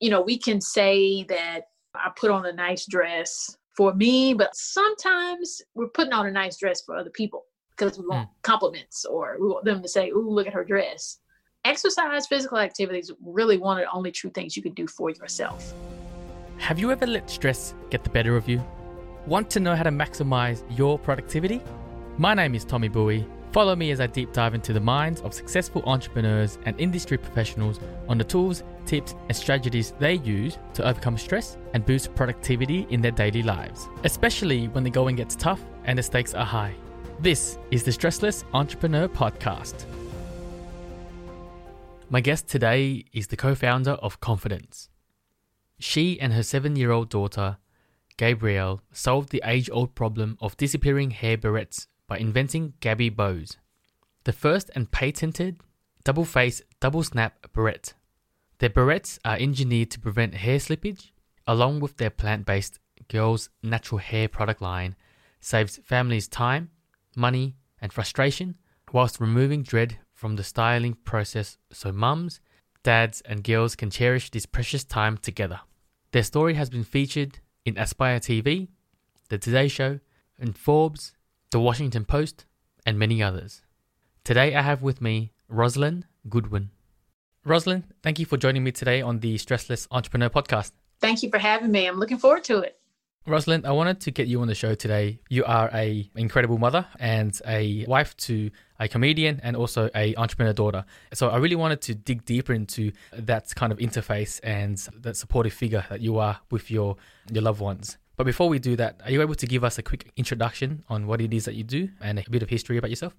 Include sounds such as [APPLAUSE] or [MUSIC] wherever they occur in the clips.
you know, we can say that I put on a nice dress for me, but sometimes we're putting on a nice dress for other people because we want mm. compliments or we want them to say, "Ooh, look at her dress." Exercise, physical activities, really one of the only true things you can do for yourself. Have you ever let stress get the better of you? Want to know how to maximize your productivity? My name is Tommy Bowie. Follow me as I deep dive into the minds of successful entrepreneurs and industry professionals on the tools, tips, and strategies they use to overcome stress and boost productivity in their daily lives, especially when the going gets tough and the stakes are high. This is the Stressless Entrepreneur Podcast. My guest today is the co founder of Confidence. She and her seven year old daughter, Gabrielle, solved the age old problem of disappearing hair barrettes by inventing Gabby bows, the first and patented double face, double snap barrette. Their barrettes are engineered to prevent hair slippage, along with their plant based Girls Natural Hair product line, saves families time, money, and frustration, whilst removing dread from the styling process so mums, dads, and girls can cherish this precious time together. Their story has been featured in Aspire TV, The Today Show, and Forbes, the Washington Post, and many others. Today I have with me Rozalynn Goodwin. Rozalynn, thank you for joining me today on the Stressless Entrepreneur Podcast. Thank you for having me. I'm looking forward to it. Rozalynn, I wanted to get you on the show today. You are a incredible mother and a wife to a comedian and also a entrepreneur daughter. So I really wanted to dig deeper into that kind of interface and that supportive figure that you are with your your loved ones. But before we do that, are you able to give us a quick introduction on what it is that you do and a bit of history about yourself?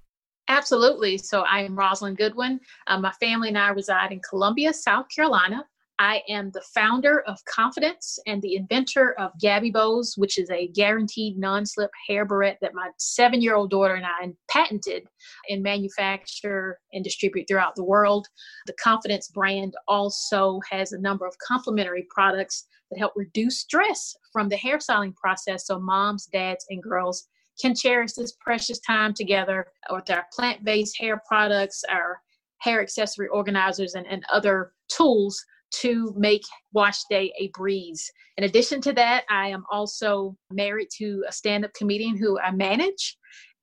Absolutely. So I am Rozalynn Goodwin. Um, my family and I reside in Columbia, South Carolina. I am the founder of Confidence and the inventor of Gabby Bows, which is a guaranteed non-slip hair barrette that my seven-year-old daughter and I patented and manufacture and distribute throughout the world. The Confidence brand also has a number of complementary products that help reduce stress from the hairstyling process so moms, dads, and girls can cherish this precious time together with our plant based hair products, our hair accessory organizers, and, and other tools to make wash day a breeze. In addition to that, I am also married to a stand up comedian who I manage,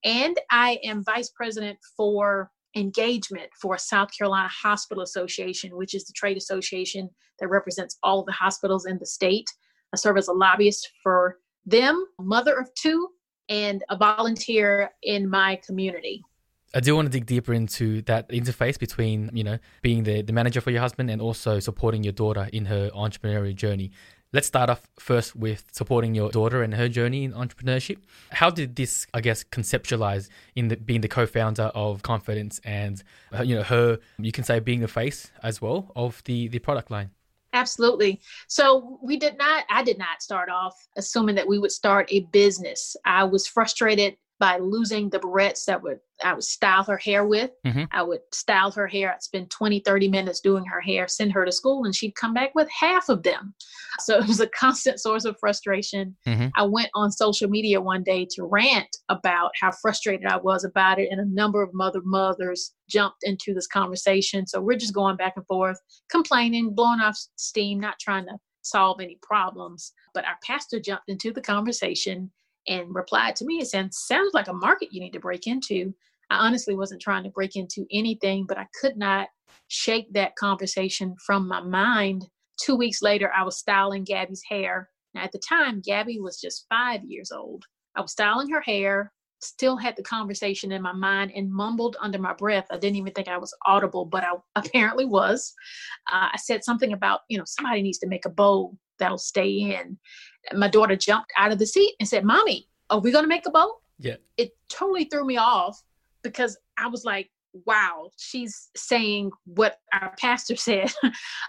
and I am vice president for engagement for South Carolina Hospital Association, which is the trade association that represents all the hospitals in the state. I serve as a lobbyist for them, mother of two, and a volunteer in my community. I do want to dig deeper into that interface between, you know, being the, the manager for your husband and also supporting your daughter in her entrepreneurial journey. Let's start off first with supporting your daughter and her journey in entrepreneurship. How did this, I guess, conceptualize in the, being the co-founder of Confidence and, uh, you know, her, you can say, being the face as well of the the product line? Absolutely. So we did not, I did not start off assuming that we would start a business. I was frustrated by losing the barrettes that would I would style her hair with. Mm-hmm. I would style her hair. I'd spend 20, 30 minutes doing her hair, send her to school, and she'd come back with half of them. So it was a constant source of frustration. Mm-hmm. I went on social media one day to rant about how frustrated I was about it, and a number of mother mothers jumped into this conversation. So we're just going back and forth, complaining, blowing off steam, not trying to solve any problems. But our pastor jumped into the conversation and replied to me and said, Sounds like a market you need to break into. I honestly wasn't trying to break into anything, but I could not shake that conversation from my mind. Two weeks later, I was styling Gabby's hair. Now, at the time, Gabby was just five years old. I was styling her hair, still had the conversation in my mind, and mumbled under my breath. I didn't even think I was audible, but I [LAUGHS] apparently was. Uh, I said something about, you know, somebody needs to make a bow that'll stay in my daughter jumped out of the seat and said, Mommy, are we going to make a boat? Yeah. It totally threw me off because I was like, wow, she's saying what our pastor [LAUGHS] said.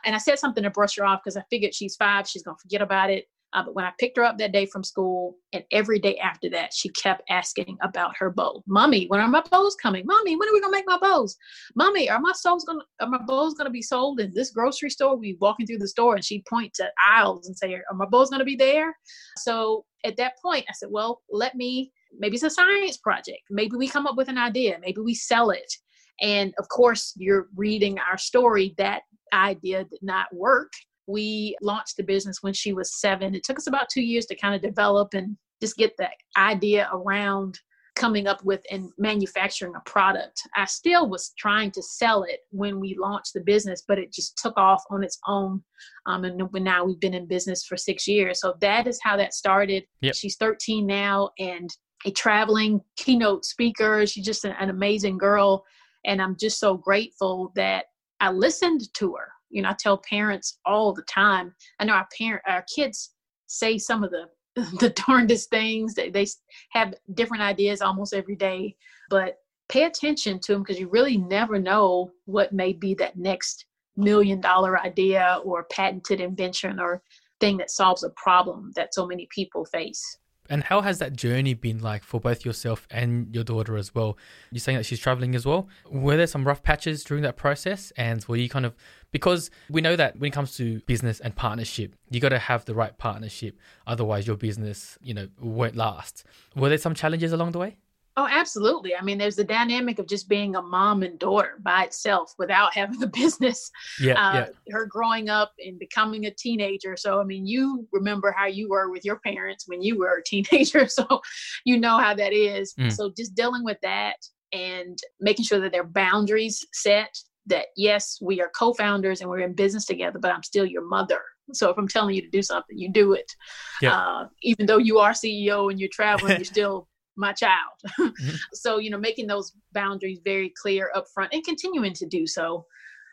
and I said something to brush her off because I figured she's five, she's going to forget about it. Uh, but when I picked her up that day from school, and every day after that, she kept asking about her bow. Mommy, when are my bows coming? Mommy, when are we gonna make my bows? Mommy, are my souls gonna are my bows gonna be sold in this grocery store? We walking through the store, and she'd point to aisles and say, "Are my bows gonna be there?" So at that point, I said, "Well, let me. Maybe it's a science project. Maybe we come up with an idea. Maybe we sell it." And of course, you're reading our story. That idea did not work We launched the business when she was seven. It took us about two years to kind of develop and just get the idea around coming up with and manufacturing a product. I still was trying to sell it when we launched the business, but it just took off on its own. Um, and now we've been in business for six years. So that is how that started. Yep. She's 13 now and a traveling keynote speaker. She's just an, an amazing girl. And I'm just so grateful that I listened to her. You know, I tell parents all the time. I know our parent, our kids say some of the [LAUGHS] the darndest things. They they have different ideas almost every day, but pay attention to them because you really never know what may be that next million dollar idea or patented invention or thing that solves a problem that so many people face. And how has that journey been like for both yourself and your daughter as well? You're saying that she's traveling as well. Were there some rough patches during that process? And were you kind of, because we know that when it comes to business and partnership, you got to have the right partnership. Otherwise, your business, you know, won't last. Were there some challenges along the way? Oh, absolutely. I mean, there's the dynamic of just being a mom and daughter by itself without [LAUGHS] having a business. Yeah, uh, yeah. Her growing up and becoming a teenager. So, I mean, you remember how you were with your parents when you were a [LAUGHS] teenager. So, you know how that is. Mm. So, just dealing with that and making sure that there are boundaries set that, yes, we are co founders and we're in business together, but I'm still your mother. So, if I'm telling you to do something, you do it. Yeah. Uh, even though you are CEO and you're traveling, you're [LAUGHS] still my child. mm-hmm. [LAUGHS] So, you know, making those boundaries very clear up front and continuing to do so.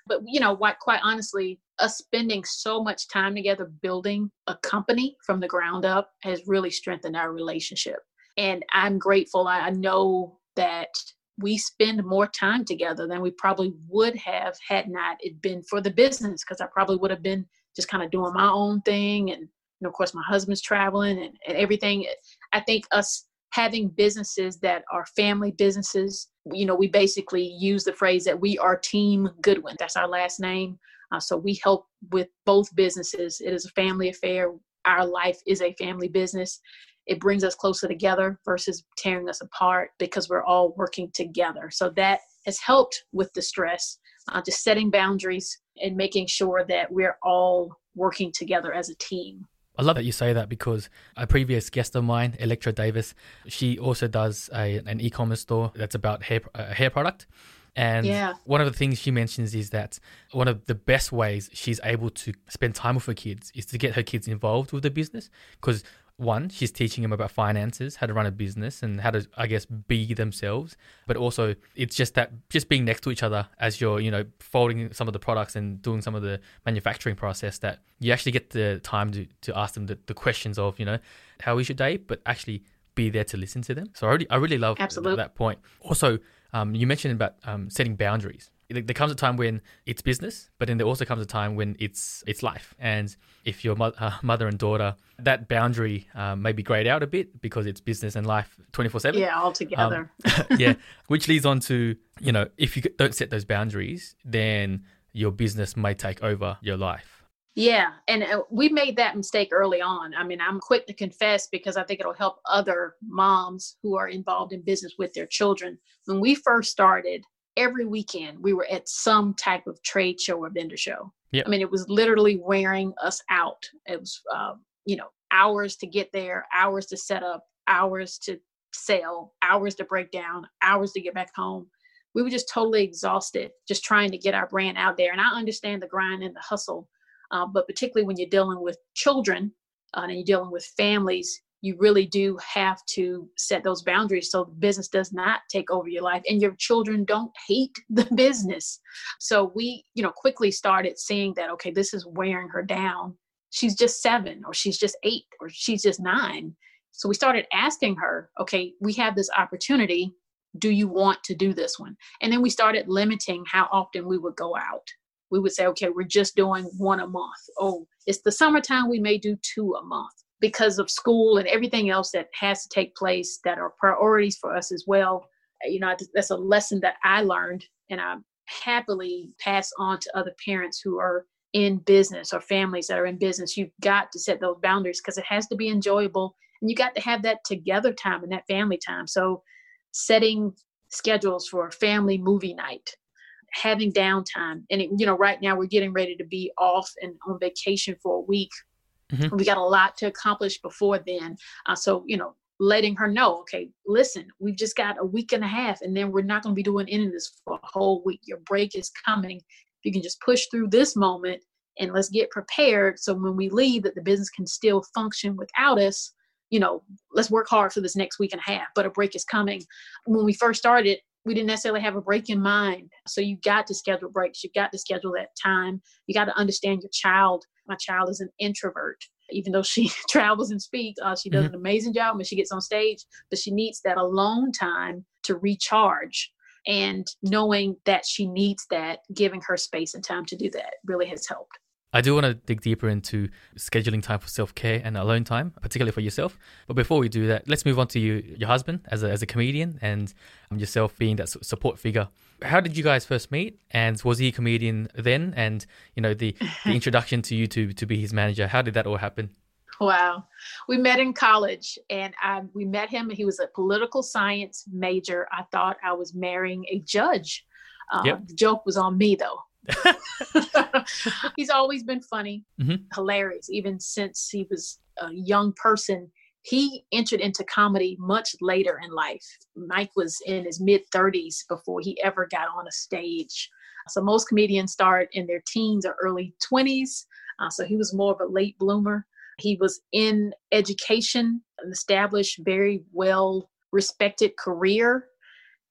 But, you know, what, quite honestly, us spending so much time together building a company from the ground up has really strengthened our relationship. And I'm grateful. I know that we spend more time together than we probably would have had not it been for the business because I probably would have been just kind of doing my own thing and, and of course my husband's traveling and, and everything. I think us having businesses that are family businesses. You know, we basically use the phrase that we are Team Goodwin. That's our last name. Uh, so we help with both businesses. It is a family affair. Our life is a family business. It brings us closer together versus tearing us apart because we're all working together. So that has helped with the stress, uh, just setting boundaries and making sure that we're all working together as a team. I love that you say that because a previous guest of mine, Electra Davis, she also does a, an e-commerce store that's about hair uh, hair product. And yeah. one of the things she mentions is that one of the best ways she's able to spend time with her kids is to get her kids involved with the business because one, she's teaching them about finances, how to run a business, and how to, I guess, be themselves. But also, it's just that just being next to each other as you're, you know, folding some of the products and doing some of the manufacturing process that you actually get the time to, to ask them the, the questions of, you know, how we should date, but actually be there to listen to them. So I really, I really love Absolutely. that point. Also, um, you mentioned about um, setting boundaries there comes a time when it's business, but then there also comes a time when it's it's life. And if your mo- uh, mother and daughter, that boundary um, may be grayed out a bit because it's business and life twenty four seven. Yeah, altogether. Um, [LAUGHS] yeah, which leads on to you know if you don't set those boundaries, then your business may take over your life. Yeah, and uh, we made that mistake early on. I mean, I'm quick to confess because I think it'll help other moms who are involved in business with their children. When we first started, every weekend we were at some type of trade show or vendor show. Yep. I mean, it was literally wearing us out. It was, uh, you know, hours to get there, hours to set up, hours to sell, hours to break down, hours to get back home. We were just totally exhausted just trying to get our brand out there. And I understand the grind and the hustle, uh, but particularly when you're dealing with children uh, and you're dealing with families, you really do have to set those boundaries so business does not take over your life and your children don't hate [LAUGHS] the business. So we, you know, quickly started seeing that, okay, this is wearing her down. She's just seven, or she's just eight, or she's just nine. So we started asking her, okay, we have this opportunity. Do you want to do this one? And then we started limiting how often we would go out. We would say, okay, we're just doing one a month. Oh, it's the summertime, we may do two a month because of school and everything else that has to take place that are priorities for us as well. Uh, you know, that's a lesson that I learned and I happily pass on to other parents who are in business or families that are in business. You've got to set those boundaries because it has to be enjoyable and you got to have that together time and that family time. So setting schedules for family movie night, having downtime. And, it, you know, right now we're getting ready to be off and on vacation for a week. Mm-hmm. We got a lot to accomplish before then. Uh, so, you know, letting her know, okay, listen, we've just got a week and a half, and then we're not going to be doing any of this for a whole week. Your break is coming. You can just push through this moment and let's get prepared so when we leave that the business can still function without us you know let's work hard for this next week and a half but a break is coming when we first started we didn't necessarily have a break in mind so you got to schedule breaks you got to schedule that time you got to understand your child my child is an introvert even though she [LAUGHS] travels and speaks uh, she does mm-hmm. an amazing job when she gets on stage but she needs that alone time to recharge and knowing that she needs that giving her space and time to do that really has helped I do want to dig deeper into scheduling time for self care and alone time, particularly for yourself. But before we do that, let's move on to you, your husband as a, as a comedian and yourself being that support figure. How did you guys first meet? And was he a comedian then? And you know the, the [LAUGHS] introduction to you to to be his manager. How did that all happen? Wow. We met in college and I, we met him. He was a political science major. I thought I was marrying a judge. Uh, yep. The joke was on me though. [LAUGHS] [LAUGHS] he's always been funny, mm-hmm. hilarious, even since he was a young person. He entered into comedy much later in life. Mike was in his mid 30s before he ever got on a stage. So most comedians start in their teens or early 20s. Uh, so he was more of a late bloomer. He was in education, an established, very well respected career.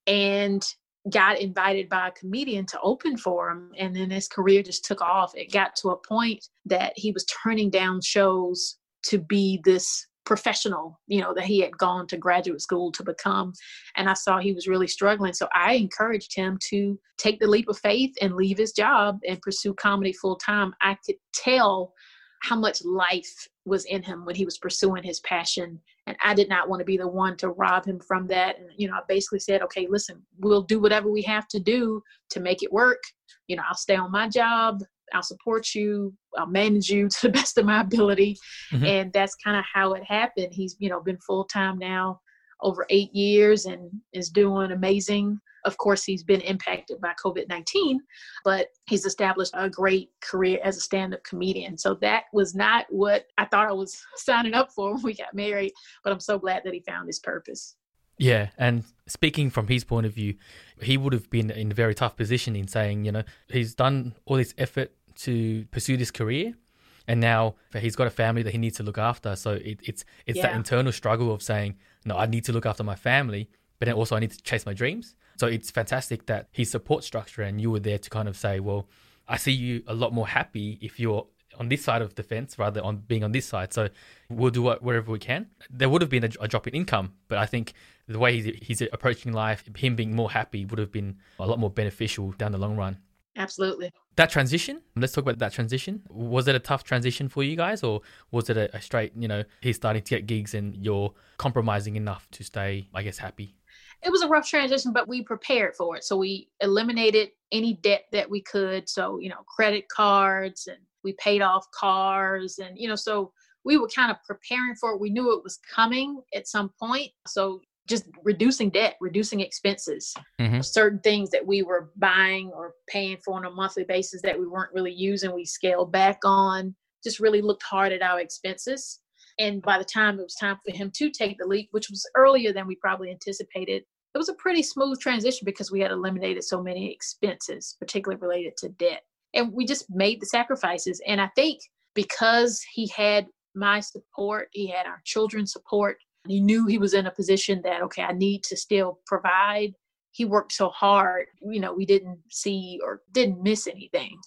And got invited by a comedian to open for him and then his career just took off it got to a point that he was turning down shows to be this professional you know that he had gone to graduate school to become. And i saw he was really struggling. So i encouraged him to take the leap of faith and leave his job and pursue comedy full time i could tell how much life was in him when he was pursuing his passion. And i did not want to be the one to rob him from that. And you know i basically said okay listen we'll do whatever we have to do to make it work. You know i'll stay on my job i'll support you i'll manage you [LAUGHS] to the best of my ability mm-hmm. and that's kind of how it happened he's you know been full-time now over eight years and is doing amazing of course, he's been impacted by COVID 19, but he's established a great career as a stand up comedian. So that was not what I thought I was [LAUGHS] signing up for when we got married, but I'm so glad that he found his purpose. Yeah, and speaking from his point of view, he would have been in a very tough position in saying, you know, he's done all this effort to pursue this career, and now he's got a family that he needs to look after. So it, it's it's yeah. that internal struggle of saying, no, I need to look after my family, but then also I need to chase my dreams. So it's fantastic that his support structure and you were there to kind of say, well, I see you a lot more happy if you're on this side of the fence rather on being on this side. So we'll do what wherever we can. There would have been a, a drop in income, but I think the way he's, he's, approaching life, him being more happy would have been a lot more beneficial down the long run. Absolutely. That transition, let's talk about that transition. Was it a tough transition for you guys, or was it a, a straight, you know, he's starting to get gigs and you're compromising enough to stay, I guess, happy? it was a rough transition, but we prepared for it. So we eliminated any debt that we could. So, you know, credit cards and we paid off cars and, you know, so we were kind of preparing for it. We knew it was coming at some point. So just reducing debt, reducing expenses, mm-hmm. certain things that we were buying or paying for on a monthly basis that we weren't really using, we scaled back on, just really looked hard at our expenses. And by the time it was time for him to take the leap, which was earlier than we probably anticipated, it was a pretty smooth transition because we had eliminated so many expenses, particularly related to debt. And we just made the sacrifices. And I think because he had my support, he had our children's support, he knew he was in a position that, okay, I need to still provide. He worked so hard, you know, we didn't see or didn't miss anything.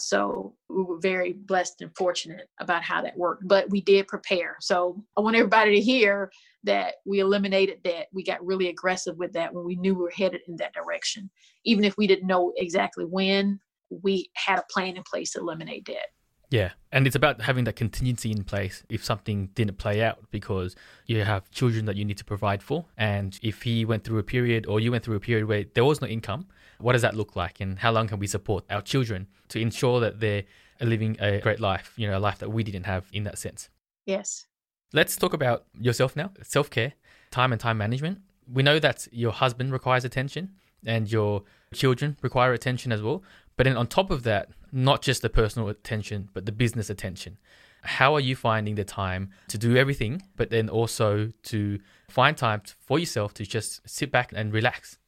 So we were very blessed and fortunate about how that worked. But we did prepare. So I want everybody to hear that we eliminated that. We got really aggressive with that when we knew we were headed in that direction. Even if we didn't know exactly when, we had a plan in place to eliminate debt. Yeah, and it's about having that contingency in place if something didn't play out because you have children that you need to provide for. And if he went through a period or you went through a period where there was no income, what does that look like? And how long can we support our children to ensure that they're living a great life, you know, a life that we didn't have in that sense? Yes. Let's talk about yourself now self care, time and time management. We know that your husband requires attention and your children require attention as well. But then on top of that, not just the personal attention, but the business attention. How are you finding the time to do everything, but then also to find time for yourself to just sit back and relax?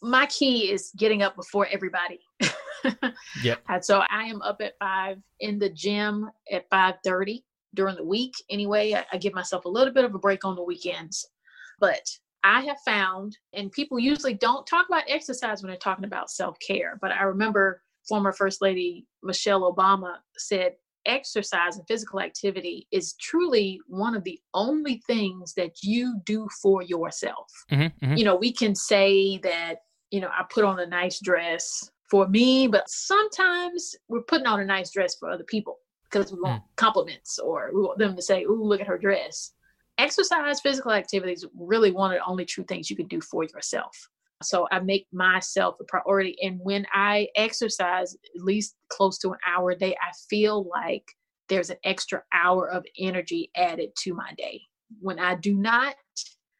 My key is getting up before everybody. [LAUGHS] yeah. And so I am up at five in the gym at five thirty during the week. Anyway, I, I give myself a little bit of a break on the weekends, but I have found, and people usually don't talk about exercise when they're talking about self care, but I remember former First Lady Michelle Obama said exercise and physical activity is truly one of the only things that you do for yourself. Mm-hmm, mm-hmm. You know, we can say that, you know, I put on a nice dress for me, but sometimes we're putting on a nice dress for other people because we want mm. compliments or we want them to say, "Ooh, look at her dress." Exercise, physical activities, really one of the only true things you can do for yourself. So I make myself a priority. And when I exercise at least close to an hour a day, I feel like there's an extra hour of energy added to my day. When I do not,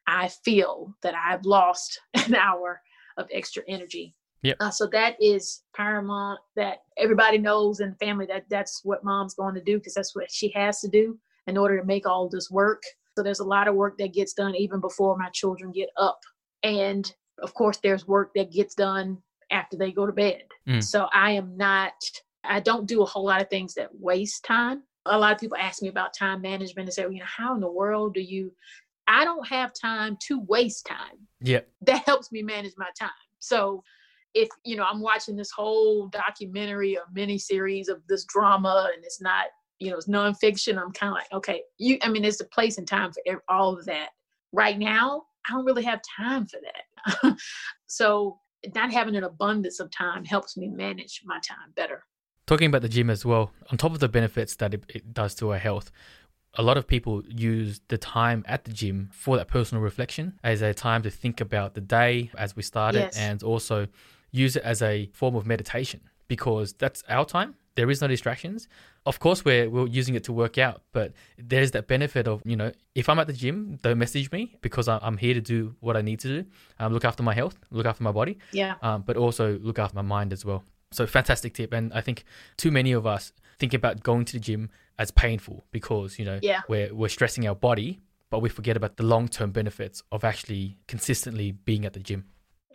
I feel that I've lost [LAUGHS] an hour of extra energy. Yep. Uh, so that is paramount that everybody knows in the family that that's what mom's going to do because that's what she has to do in order to make all this work. So there's a lot of work that gets done even before my children get up. And of course, there's work that gets done after they go to bed. Mm. So I am not, I don't do a whole lot of things that waste time. A lot of people ask me about time management and say, well, you know, how in the world do you? I don't have time to waste time. Yeah. That helps me manage my time. So if you know i'm watching this whole documentary or mini series of this drama and it's not you know it's nonfiction i'm kind of like okay you i mean there's a place and time for all of that right now i don't really have time for that [LAUGHS] so not having an abundance of time helps me manage my time better talking about the gym as well on top of the benefits that it, it does to our health a lot of people use the time at the gym for that personal reflection as a time to think about the day as we started yes. and also use it as a form of meditation because that's our time. There is no distractions. Of course, we're, we're using it to work out, but there's that benefit of, you know, if I'm at the gym, don't message me because I'm here to do what I need to do, um, look after my health, look after my body, yeah, um, but also look after my mind as well. So fantastic tip. And I think too many of us think about going to the gym as painful because, you know, yeah. we're, we're stressing our body, but we forget about the long term benefits of actually consistently being at the gym.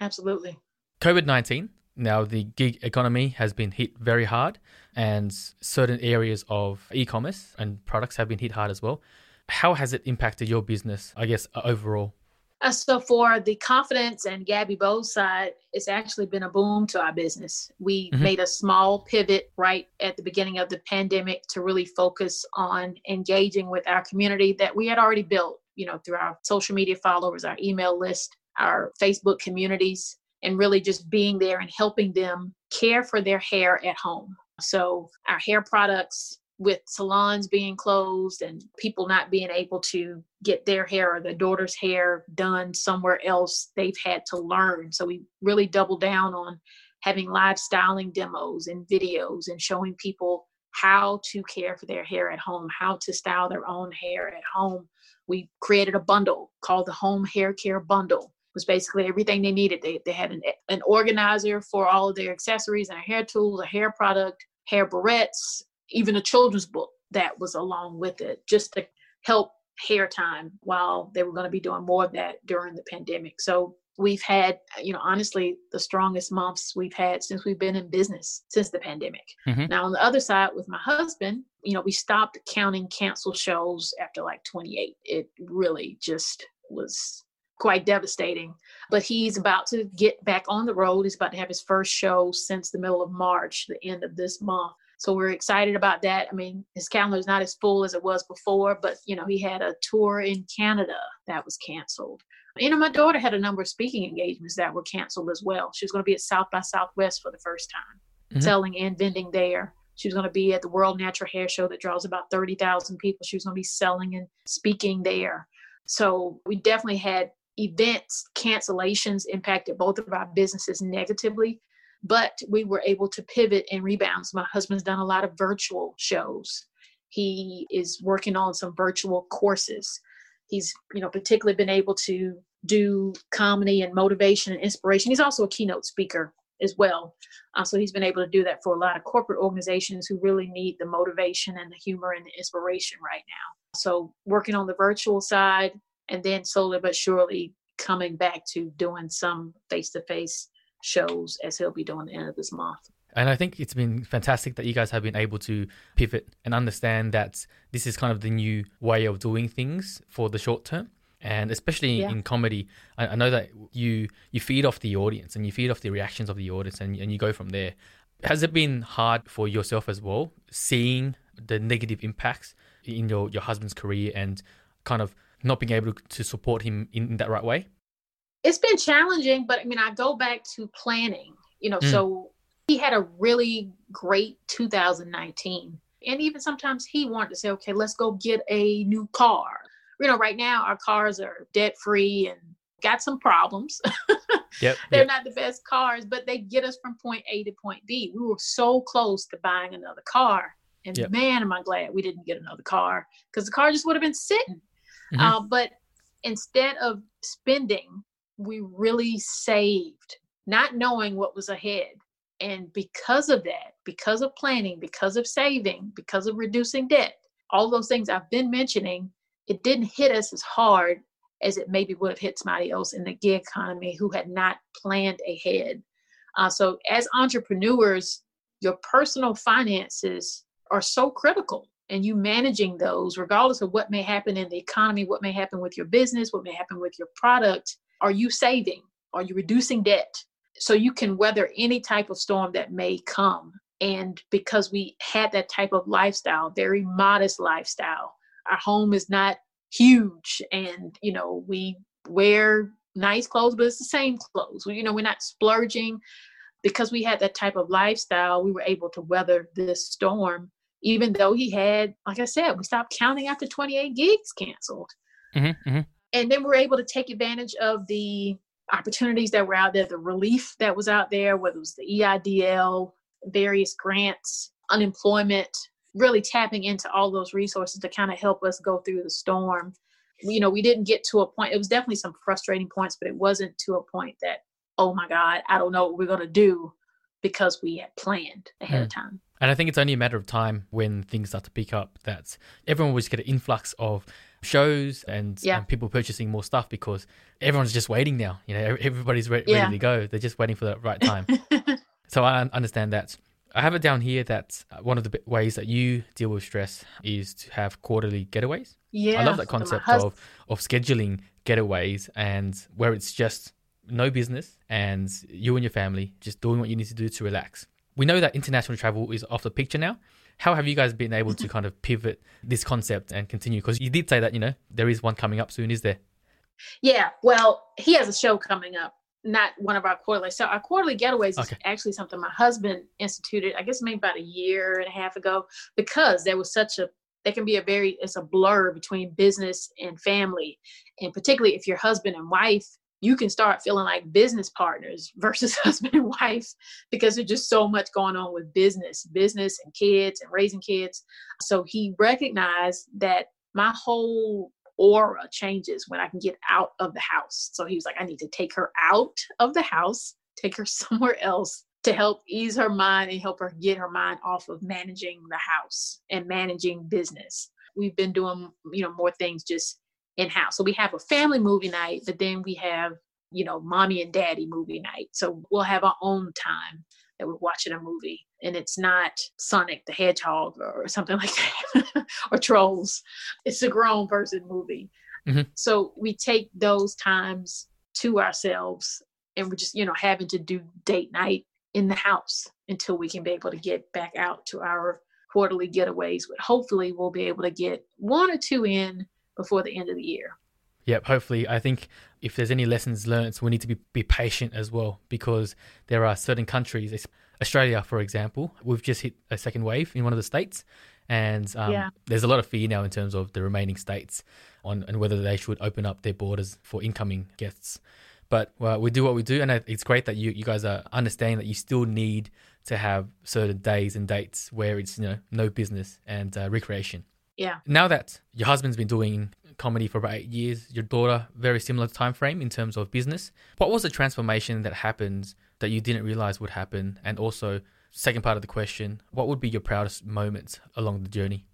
Absolutely. COVID 19, now the gig economy has been hit very hard, and certain areas of e commerce and products have been hit hard as well. How has it impacted your business, I guess, uh, overall? Uh, so for the confidence and Gabby Bows side, it's actually been a boom to our business. We mm-hmm. made a small pivot right at the beginning of the pandemic to really focus on engaging with our community that we had already built, you know, through our social media followers, our email list, our Facebook communities and really just being there and helping them care for their hair at home. So, our hair products with salons being closed and people not being able to get their hair or their daughter's hair done somewhere else, they've had to learn. So, we really doubled down on having live styling demos and videos and showing people how to care for their hair at home, how to style their own hair at home. We created a bundle called the Home Hair Care Bundle was basically everything they needed. They, they had an, an organizer for all of their accessories and a hair tools, a hair product, hair barrettes, even a children's book that was along with it, just to help hair time while they were going to be doing more of that during the pandemic. So we've had, you know, honestly, the strongest months we've had since we've been in business since the pandemic. Mm-hmm. Now, on the other side, with my husband, you know, we stopped counting canceled shows after like 28. It really just was quite devastating. But he's about to get back on the road. He's about to have his first show since the middle of March, the end of this month. So we're excited about that. I mean, his calendar is not as full as it was before, but you know, he had a tour in Canada that was canceled. You know, my daughter had a number of speaking engagements that were canceled as well. She was going to be at South by Southwest for the first time, mm-hmm. selling and vending there. She was going to be at the World Natural Hair Show that draws about 30,000 people. She was going to be selling and speaking there. So we definitely had events cancellations impacted both of our businesses negatively but we were able to pivot and rebound so my husband's done a lot of virtual shows he is working on some virtual courses he's you know particularly been able to do comedy and motivation and inspiration. He's also a keynote speaker as well. Uh, so he's been able to do that for a lot of corporate organizations who really need the motivation and the humor and the inspiration right now. So working on the virtual side and then slowly but surely coming back to doing some face to face shows as he'll be doing the end of this month. And I think it's been fantastic that you guys have been able to pivot and understand that this is kind of the new way of doing things for the short term. And especially yeah. in comedy, I, I, know that you you feed off the audience and you feed off the reactions of the audience and, and you go from there. Has it been hard for yourself as well, seeing the negative impacts in your, your husband's career and kind of not being able to support him in that right way? It's been challenging, but I mean, I go back to planning, you know, mm. so he had a really great 2019. And even sometimes he wanted to say, okay, let's go get a new car. You know, right now our cars are debt free and got some problems. [LAUGHS] Yep, [LAUGHS] They're yep. not the best cars, but they get us from point A to point B. We were so close to buying another car. And yep. man, am I glad we didn't get another car because the car just would have been sitting. Mm-hmm. Uh, but instead of spending, we really saved, not knowing what was ahead. And because of that, because of planning, because of saving, because of reducing debt, all those things I've been mentioning, it didn't hit us as hard as it maybe would have hit somebody else in the gig economy who had not planned ahead. Uh, so, as entrepreneurs, your personal finances are so critical and you managing those, regardless of what may happen in the economy, what may happen with your business, what may happen with your product, are you saving? Are you reducing debt? So you can weather any type of storm that may come. And because we had that type of lifestyle, very modest lifestyle, our home is not huge. And, you know, we wear nice clothes, but it's the same clothes. You know, we're not splurging. Because we had that type of lifestyle, we were able to weather this storm even though he had, like I said, we stopped counting after 28 gigs canceled. Mm-hmm, mm-hmm. And then we are able to take advantage of the opportunities that were out there, the relief that was out there, whether it was the EIDL, various grants, unemployment, really tapping into all those resources to kind of help us go through the storm. You know, we didn't get to a point, it was definitely some frustrating points, but it wasn't to a point that, oh my God, I don't know what we're going to do because we had planned ahead mm. of time. And I think it's only a matter of time when things start to pick up that everyone will just get an influx of shows and, yeah. and, people purchasing more stuff because everyone's just waiting now. You know, everybody's re- yeah. ready to go. They're just waiting for the right time. [LAUGHS] so I understand that. I have it down here that one of the ways that you deal with stress is to have quarterly getaways. Yeah, I love that concept hus- of of scheduling getaways and where it's just no business and you and your family just doing what you need to do to relax we know that international travel is off the picture now. How have you guys been able to mm-hmm. kind of pivot this concept and continue? Because you did say that, you know, there is one coming up soon, is there? Yeah, well, he has a show coming up, not one of our quarterly. So our quarterly getaways okay. is actually something my husband instituted, I guess maybe about a year and a half ago, because there was such a there can be a very it's a blur between business and family and particularly if your husband and wife you can start feeling like business partners [LAUGHS] versus husband and wife because there's just so much going on with business, business and kids and raising kids. So he recognized that my whole aura changes when I can get out of the house. So he was like, I need to take her out of the house, take her [LAUGHS] somewhere else to help ease her mind and help her get her mind off of managing the house and managing business. We've been doing, you know, more things just in house. So we have a family movie night, but then we have, you know, mommy and daddy movie night. So we'll have our own time that we're watching a movie. And it's not Sonic the Hedgehog or something [LAUGHS] like that or Trolls. It's a grown person movie. Mm-hmm. So we take those times to ourselves and we're just, you know, having to do date night in the house until we can be able to get back out to our quarterly getaways. But hopefully we'll be able to get one or two in before the end of the year. Yep, hopefully. I think if there's any lessons learned, we need to be, be patient as well because there are certain countries, Australia, for example, we've just hit a second wave in one of the states. And um, yeah. there's a lot of fear now in terms of the remaining states on and whether they should open up their borders for incoming guests. But well, we do what we do, and it's great that you, you guys are understanding that you still need to have certain days and dates where it's you know no business and uh, recreation. Yeah. Now that your husband's been doing comedy for about eight years. Your daughter, very similar time frame in terms of business. What was the transformation that happened that you didn't realize would happen? And also, second part of the question, what would be your proudest moments along the journey?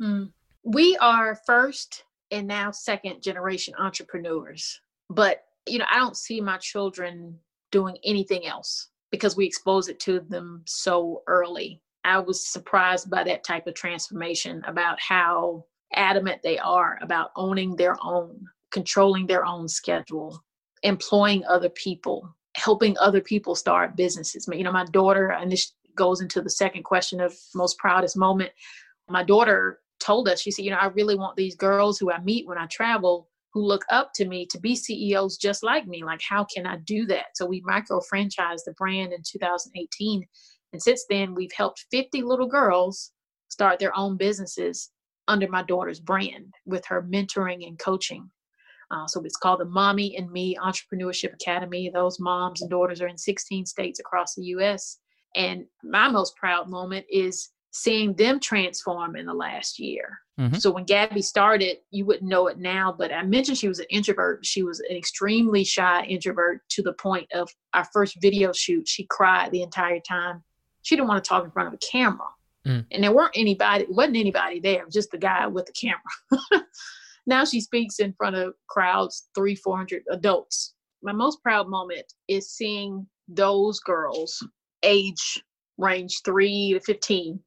Mm. We are first and now second generation entrepreneurs, but you know, I don't see my children doing anything else because we expose it to them so early. I was surprised by that type of transformation about how adamant they are about owning their own, controlling their own schedule, employing other people, helping other people start businesses. You know, my daughter, and this goes into the second question of most proudest moment. My daughter told us, she said, you know, I really want these girls who I meet when I travel who look up to me to be CEOs just like me. Like, how can I do that? So we micro franchised the brand in 2018. And since then, we've helped 50 little girls start their own businesses under my daughter's brand with her mentoring and coaching. Uh, so it's called the Mommy and Me Entrepreneurship Academy. Those moms and daughters are in 16 states across the US. And my most proud moment is seeing them transform in the last year. Mm-hmm. So when Gabby started, you wouldn't know it now, but I mentioned she was an introvert. She was an extremely shy introvert to the point of our first video shoot. She cried the entire time. She didn't want to talk in front of a camera. Mm. And there weren't anybody, wasn't anybody there, just the guy with the camera. [LAUGHS] now she speaks in front of crowds, three, 400 adults. My most proud moment is seeing those girls, age range three to 15,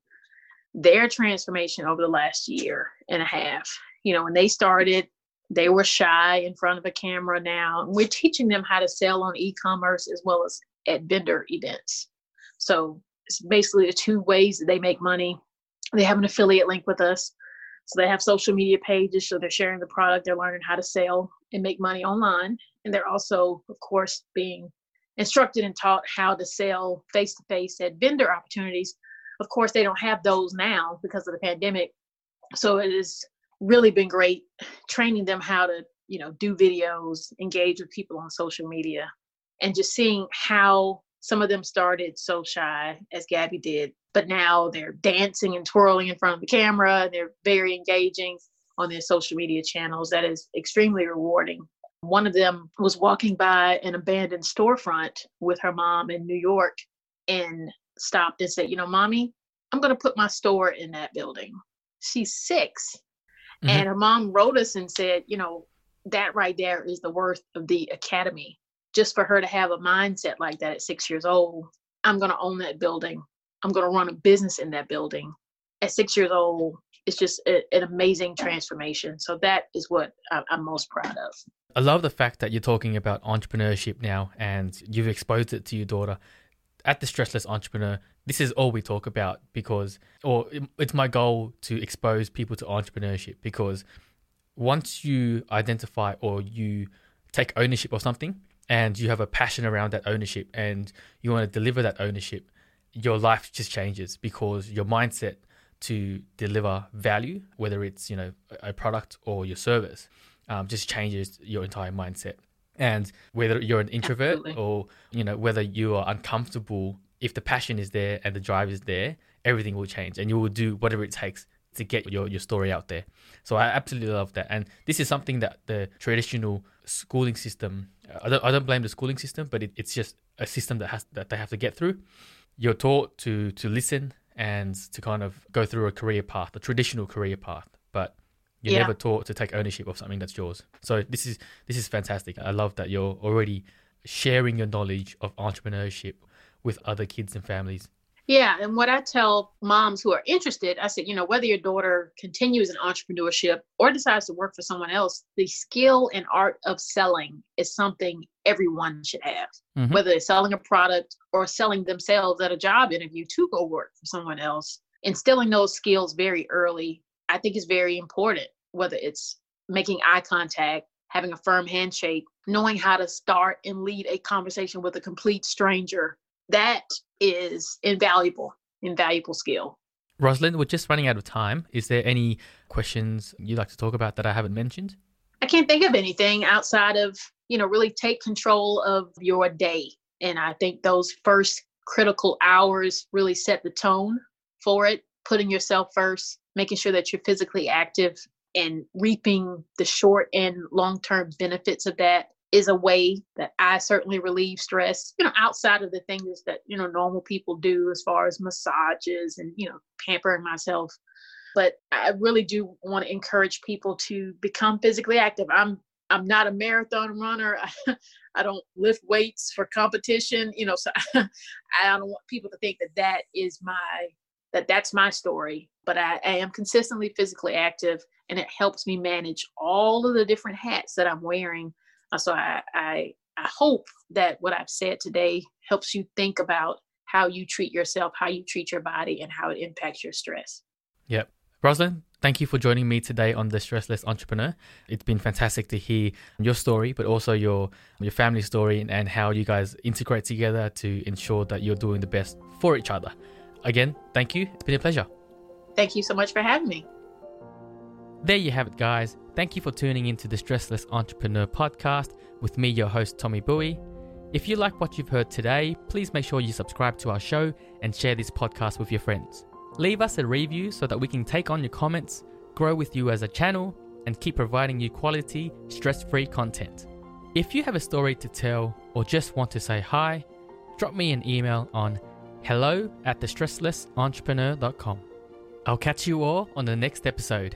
their transformation over the last year and a half. You know, when they started, they were shy in front of a camera now. We're teaching them how to sell on e commerce as well as at vendor events. So basically the two ways that they make money. They have an affiliate link with us. So they have social media pages, so they're sharing the product, they're learning how to sell and make money online. And they're also, of course, being instructed and taught how to sell face to face at vendor opportunities. Of course, they don't have those now because of the pandemic. So it has really been great training them how to, you know, do videos, engage with people on social media, and just seeing how some of them started so shy, as Gabby did, but now they're dancing and twirling in front of the camera. And They're very engaging on their social media channels. That is extremely rewarding. One of them was walking by an abandoned storefront with her mom in New York and stopped and said, You know, mommy, I'm going to put my store in that building. She's 6 mm-hmm. And her mom wrote us and said, You know, that right there is the worth of the academy just for her to have a mindset like that at six years old i'm going to own that building. I'm going to run a business in that building. At six years old it's just a, an amazing transformation. So that is what i'm most proud of. I love the fact that you're talking about entrepreneurship now and you've exposed it to your daughter. At the stressless entrepreneur this is all we talk about because or it's my goal to expose people to entrepreneurship because once you identify or you take ownership of something and you have a passion around that ownership and you want to deliver that ownership, your life just changes because your mindset to deliver value, whether it's you know a product or your service, um, just changes your entire mindset. And whether you're an introvert Absolutely. or you know whether you are uncomfortable, if the passion is there and the drive is there, everything will change, and you will do whatever it takes to get your, your story out there. So I absolutely love that. And this is something that the traditional schooling system, uh, I don't, I don't blame the schooling system, but it, it's just a system that has that they have to get through. You're taught to to listen and to kind of go through a career path, a traditional career path, but you're yeah. never taught to take ownership of something that's yours. So this is this is fantastic. I love that you're already sharing your knowledge of entrepreneurship with other kids and families. Yeah. And what I tell moms who are interested, I said, you know, whether your daughter continues in entrepreneurship or decides to work for someone else, the skill and art of selling is something everyone should have, mm-hmm. whether they're selling a product or selling themselves at a job interview to go work for someone else. Instilling those skills very early, I think is very important, whether it's making eye contact, having a firm handshake, knowing how to start and lead a conversation with a complete stranger. That is invaluable, invaluable skill. Rozalynn, we're just running out of time. Is there any questions you'd like to talk about that I haven't mentioned? I can't think of anything outside of, you know, really take control of your day. And I think those first critical hours really set the tone for it, putting yourself first, making sure that you're physically active and reaping the short and long term benefits of that is a way that I certainly relieve stress, you know, outside of the things that, you know, normal people do as far as massages and, you know, pampering myself. But I really do want to encourage people to become physically active. I'm I'm not a marathon runner. I, [LAUGHS] I don't lift weights for competition, you know, so [LAUGHS] I don't want people to think that that is my that that's my story, but I, I am consistently physically active and it helps me manage all of the different hats that I'm wearing. Uh, so I, I, I hope that what I've said today helps you think about how you treat yourself, how you treat your body, and how it impacts your stress. Yep. Rozalynn, thank you for joining me today on the Stressless Entrepreneur. It's been fantastic to hear your story, but also your your family story and, and how you guys integrate together to ensure that you're doing the best for each other. Again, thank you. It's been a pleasure. Thank you so much for having me. There you have it, guys. Thank you for tuning into the Stressless Entrepreneur podcast with me, your host, Tommy Bowie. If you like what you've heard today, please make sure you subscribe to our show and share this podcast with your friends. Leave us a review so that we can take on your comments, grow with you as a channel, and keep providing you quality, stress free content. If you have a story to tell or just want to say hi, drop me an email on hello at thestresslessentrepreneur.com. I'll catch you all on the next episode.